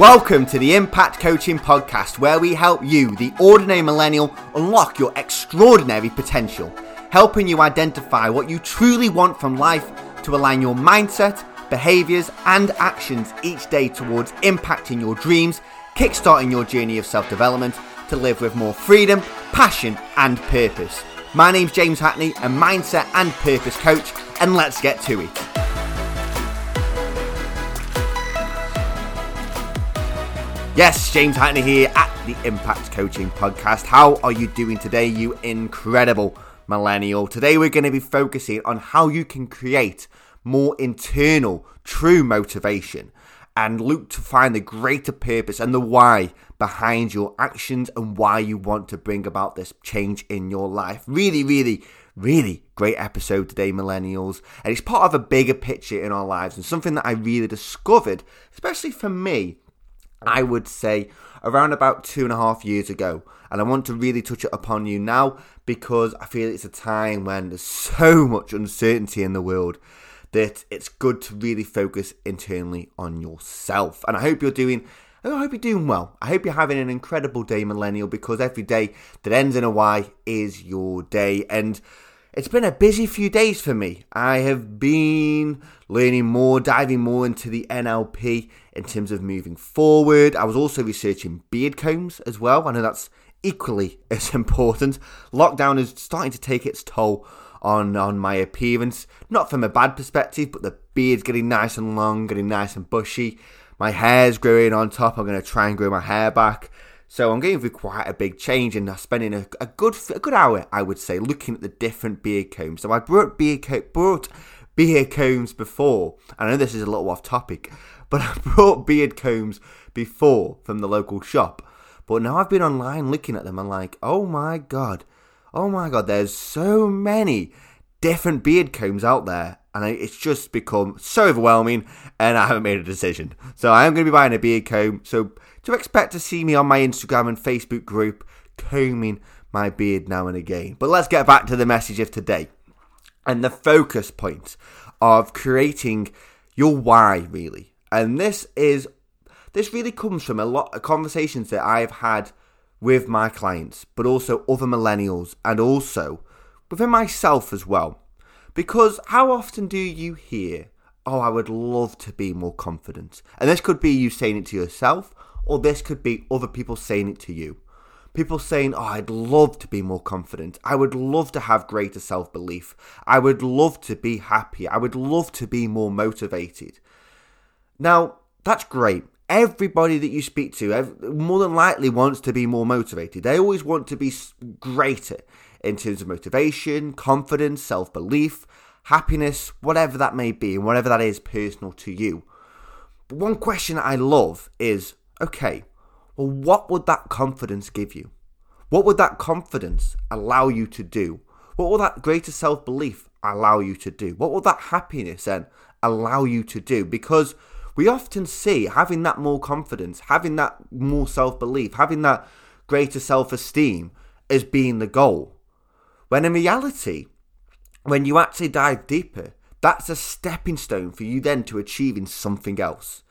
Welcome to the Impact Coaching Podcast, where we help you, the ordinary millennial, unlock your extraordinary potential, helping you identify what you truly want from life to align your mindset, behaviors, and actions each day towards impacting your dreams, kickstarting your journey of self development to live with more freedom, passion, and purpose. My name's James Hackney, a mindset and purpose coach, and let's get to it. Yes, James Hackney here at the Impact Coaching Podcast. How are you doing today, you incredible millennial? Today we're going to be focusing on how you can create more internal, true motivation and look to find the greater purpose and the why behind your actions and why you want to bring about this change in your life. Really, really, really great episode today, millennials. And it's part of a bigger picture in our lives and something that I really discovered, especially for me, I would say around about two and a half years ago. And I want to really touch it upon you now because I feel it's a time when there's so much uncertainty in the world that it's good to really focus internally on yourself. And I hope you're doing I hope you're doing well. I hope you're having an incredible day, millennial, because every day that ends in a Y is your day. And it's been a busy few days for me. I have been learning more, diving more into the NLP in terms of moving forward. I was also researching beard combs as well. I know that's equally as important. Lockdown is starting to take its toll on on my appearance, not from a bad perspective, but the beard's getting nice and long, getting nice and bushy. My hair's growing on top. I'm going to try and grow my hair back. So I'm going through quite a big change and I'm spending a, a good a good hour, I would say, looking at the different beard combs. So I brought beard co- brought beard combs before. I know this is a little off topic, but I brought beard combs before from the local shop. But now I've been online looking at them and like, oh my god, oh my god, there's so many different beard combs out there and it's just become so overwhelming and I haven't made a decision. So I am going to be buying a beard comb. So to expect to see me on my Instagram and Facebook group combing my beard now and again. But let's get back to the message of today and the focus point of creating your why really. And this is this really comes from a lot of conversations that I've had with my clients, but also other millennials and also within myself as well. Because how often do you hear, oh, I would love to be more confident? And this could be you saying it to yourself, or this could be other people saying it to you. People saying, oh, I'd love to be more confident. I would love to have greater self belief. I would love to be happy. I would love to be more motivated. Now, that's great. Everybody that you speak to more than likely wants to be more motivated. They always want to be greater in terms of motivation, confidence, self belief, happiness, whatever that may be, and whatever that is personal to you. But one question I love is okay, well, what would that confidence give you? What would that confidence allow you to do? What will that greater self belief allow you to do? What will that happiness then allow you to do? Because we often see having that more confidence, having that more self belief, having that greater self esteem as being the goal. When in reality, when you actually dive deeper, that's a stepping stone for you then to achieving something else.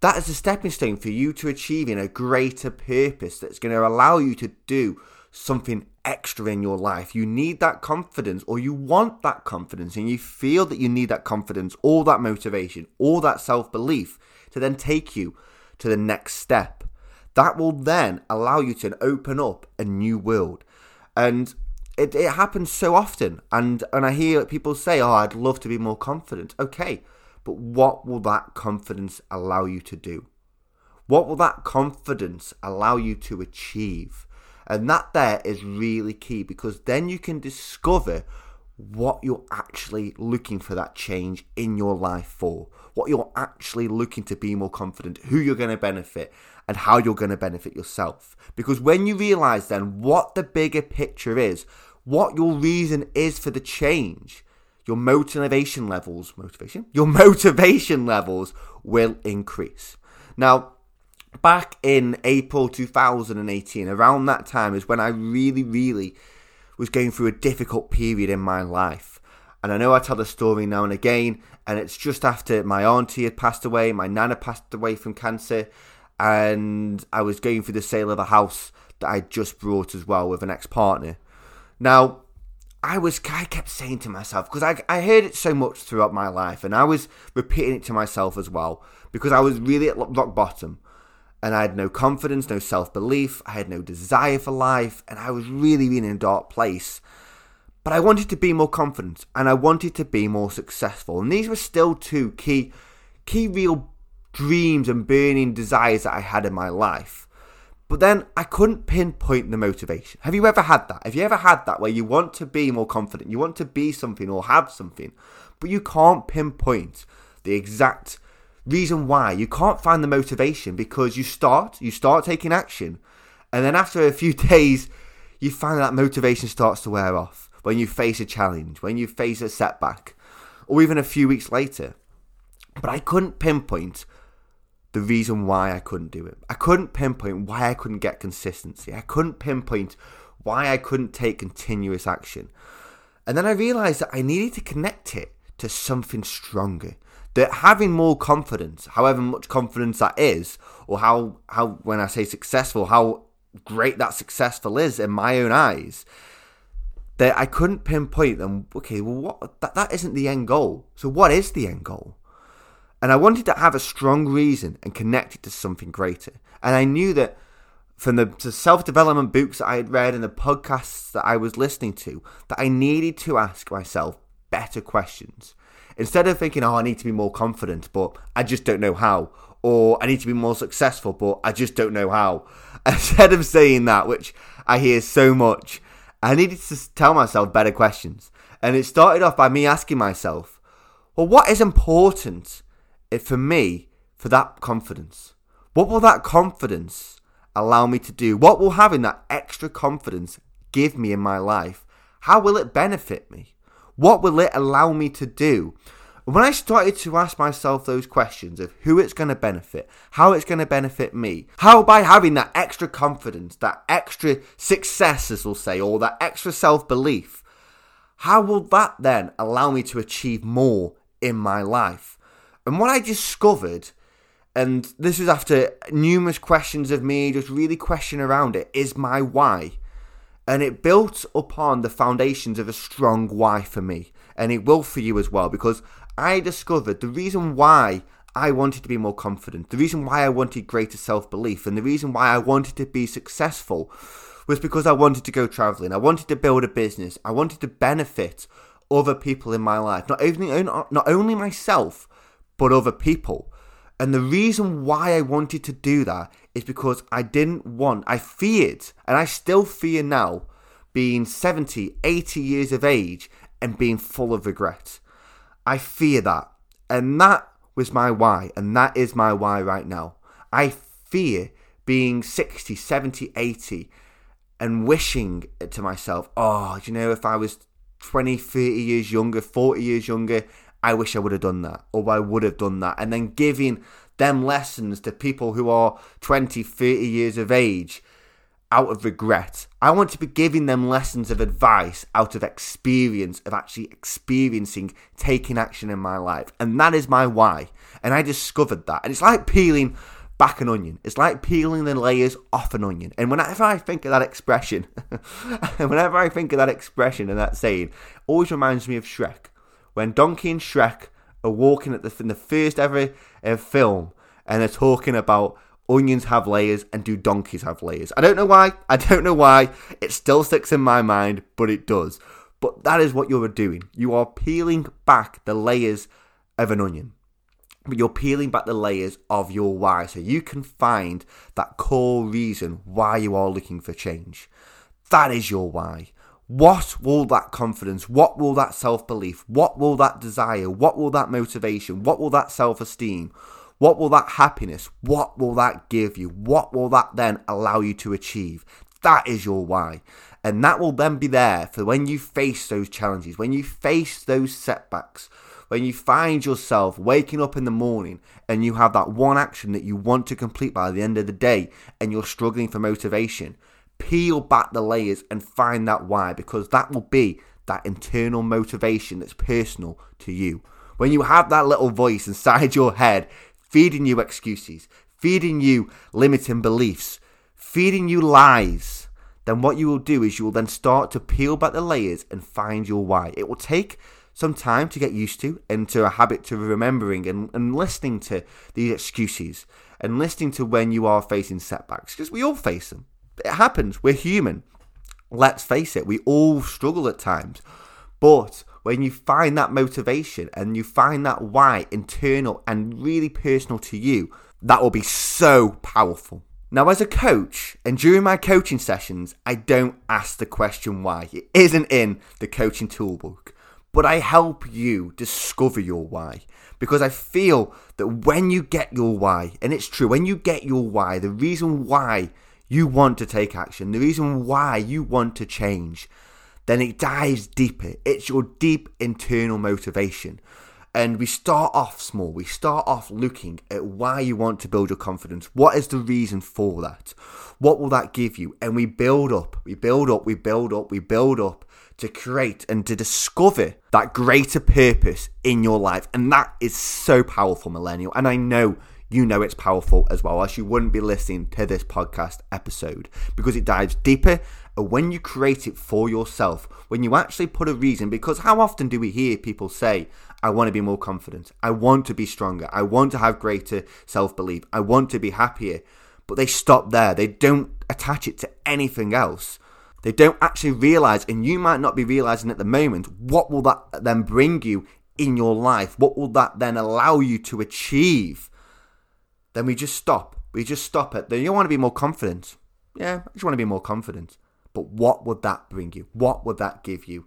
That is a stepping stone for you to achieving a greater purpose that's going to allow you to do something extra in your life. You need that confidence, or you want that confidence, and you feel that you need that confidence, or that motivation, or that self belief to then take you to the next step. That will then allow you to open up a new world. And it, it happens so often. And and I hear people say oh I'd love to be more confident. Okay but what will that confidence allow you to do? What will that confidence allow you to achieve? And that there is really key because then you can discover what you're actually looking for that change in your life for what you're actually looking to be more confident who you're going to benefit and how you're going to benefit yourself. Because when you realize then what the bigger picture is what your reason is for the change, your motivation levels, motivation, your motivation levels will increase. Now, back in April 2018, around that time is when I really, really was going through a difficult period in my life. And I know I tell the story now and again, and it's just after my auntie had passed away, my nana passed away from cancer, and I was going through the sale of a house that I just brought as well with an ex partner. Now, I was I kept saying to myself because I I heard it so much throughout my life, and I was repeating it to myself as well because I was really at rock bottom, and I had no confidence, no self belief, I had no desire for life, and I was really really in a dark place. But I wanted to be more confident, and I wanted to be more successful, and these were still two key key real dreams and burning desires that I had in my life. But then I couldn't pinpoint the motivation. Have you ever had that? Have you ever had that where you want to be more confident, you want to be something or have something, but you can't pinpoint the exact reason why? You can't find the motivation because you start, you start taking action, and then after a few days, you find that motivation starts to wear off when you face a challenge, when you face a setback, or even a few weeks later. But I couldn't pinpoint the reason why I couldn't do it. I couldn't pinpoint why I couldn't get consistency. I couldn't pinpoint why I couldn't take continuous action. And then I realized that I needed to connect it to something stronger. That having more confidence, however much confidence that is, or how, how when I say successful, how great that successful is in my own eyes, that I couldn't pinpoint them. Okay, well, what that, that isn't the end goal. So, what is the end goal? And I wanted to have a strong reason and connect it to something greater. And I knew that from the, the self development books that I had read and the podcasts that I was listening to, that I needed to ask myself better questions. Instead of thinking, oh, I need to be more confident, but I just don't know how. Or I need to be more successful, but I just don't know how. Instead of saying that, which I hear so much, I needed to tell myself better questions. And it started off by me asking myself, well, what is important it for me for that confidence. What will that confidence allow me to do? What will having that extra confidence give me in my life? How will it benefit me? What will it allow me to do? When I started to ask myself those questions of who it's going to benefit, how it's going to benefit me, how by having that extra confidence, that extra success, as we'll say, or that extra self belief, how will that then allow me to achieve more in my life? And what I discovered, and this was after numerous questions of me, just really question around it, is my why. And it built upon the foundations of a strong why for me. And it will for you as well, because I discovered the reason why I wanted to be more confident, the reason why I wanted greater self belief, and the reason why I wanted to be successful was because I wanted to go traveling. I wanted to build a business. I wanted to benefit other people in my life, not only not only myself, but other people. And the reason why I wanted to do that is because I didn't want, I feared, and I still fear now, being 70, 80 years of age and being full of regret. I fear that. And that was my why. And that is my why right now. I fear being 60, 70, 80 and wishing to myself, oh, do you know, if I was 20, 30 years younger, 40 years younger, I wish I would have done that, or I would have done that, and then giving them lessons to people who are 20, 30 years of age out of regret. I want to be giving them lessons of advice out of experience, of actually experiencing taking action in my life. And that is my why. And I discovered that. And it's like peeling back an onion. It's like peeling the layers off an onion. And whenever I think of that expression, whenever I think of that expression and that saying, always reminds me of Shrek when Donkey and Shrek are walking at the in the first ever uh, film, and they're talking about onions have layers and do donkeys have layers. I don't know why. I don't know why. It still sticks in my mind, but it does. But that is what you're doing. You are peeling back the layers of an onion. But you're peeling back the layers of your why so you can find that core reason why you are looking for change. That is your why. What will that confidence, what will that self belief, what will that desire, what will that motivation, what will that self esteem, what will that happiness, what will that give you, what will that then allow you to achieve? That is your why. And that will then be there for when you face those challenges, when you face those setbacks, when you find yourself waking up in the morning and you have that one action that you want to complete by the end of the day and you're struggling for motivation peel back the layers and find that why because that will be that internal motivation that's personal to you. When you have that little voice inside your head feeding you excuses, feeding you limiting beliefs, feeding you lies, then what you will do is you will then start to peel back the layers and find your why. It will take some time to get used to and to a habit to remembering and, and listening to these excuses and listening to when you are facing setbacks because we all face them. It happens. We're human. Let's face it, we all struggle at times. But when you find that motivation and you find that why internal and really personal to you, that will be so powerful. Now, as a coach, and during my coaching sessions, I don't ask the question why. It isn't in the coaching toolbook, but I help you discover your why. Because I feel that when you get your why, and it's true, when you get your why, the reason why you want to take action, the reason why you want to change, then it dives deeper. It's your deep internal motivation. And we start off small. We start off looking at why you want to build your confidence. What is the reason for that? What will that give you? And we build up, we build up, we build up, we build up to create and to discover that greater purpose in your life. And that is so powerful, millennial. And I know you know it's powerful as well, else you wouldn't be listening to this podcast episode because it dives deeper. And when you create it for yourself, when you actually put a reason, because how often do we hear people say, I want to be more confident, I want to be stronger, I want to have greater self belief, I want to be happier, but they stop there. They don't attach it to anything else. They don't actually realize, and you might not be realizing at the moment, what will that then bring you in your life? What will that then allow you to achieve? Then we just stop. We just stop it. Then you want to be more confident. Yeah, I just want to be more confident. But what would that bring you? What would that give you?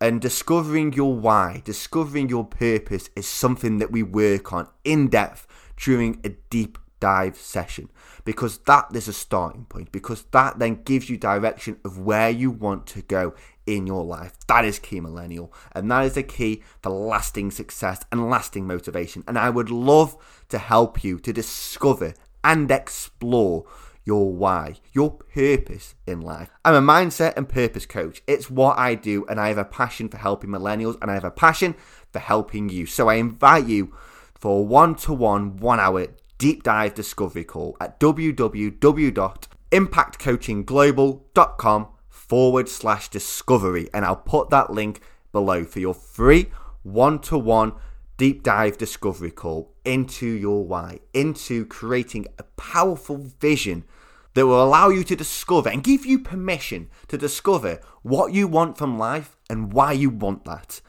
And discovering your why, discovering your purpose is something that we work on in depth during a deep dive session because that is a starting point because that then gives you direction of where you want to go in your life. That is key, millennial. And that is the key for lasting success and lasting motivation. And I would love to help you to discover and explore your why, your purpose in life. I'm a mindset and purpose coach. It's what I do, and I have a passion for helping millennials, and I have a passion for helping you. So I invite you for one to one, one hour deep dive discovery call at www.impactcoachingglobal.com forward slash discovery. And I'll put that link below for your free one to one deep dive discovery call into your why, into creating a powerful vision that will allow you to discover and give you permission to discover what you want from life and why you want that.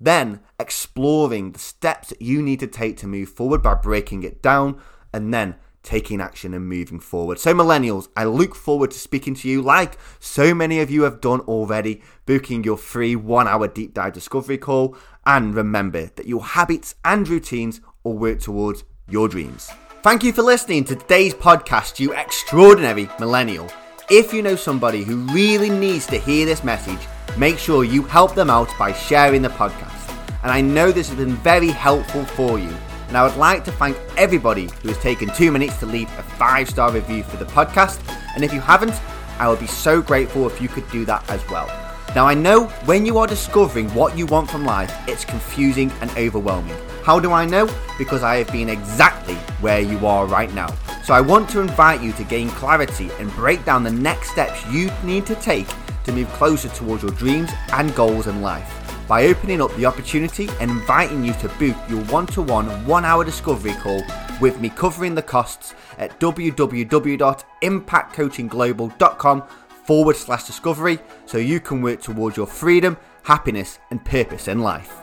Then exploring the steps that you need to take to move forward by breaking it down and then taking action and moving forward. So, millennials, I look forward to speaking to you like so many of you have done already, booking your free one hour deep dive discovery call. And remember that your habits and routines all work towards your dreams. Thank you for listening to today's podcast, you extraordinary millennial. If you know somebody who really needs to hear this message, make sure you help them out by sharing the podcast. And I know this has been very helpful for you and I would like to thank everybody who has taken two minutes to leave a five star review for the podcast. And if you haven't, I would be so grateful if you could do that as well. Now, I know when you are discovering what you want from life, it's confusing and overwhelming. How do I know? Because I have been exactly where you are right now. So I want to invite you to gain clarity and break down the next steps you need to take to move closer towards your dreams and goals in life by opening up the opportunity and inviting you to book your one to one one hour discovery call with me covering the costs at www.impactcoachingglobal.com forward slash discovery so you can work towards your freedom, happiness, and purpose in life.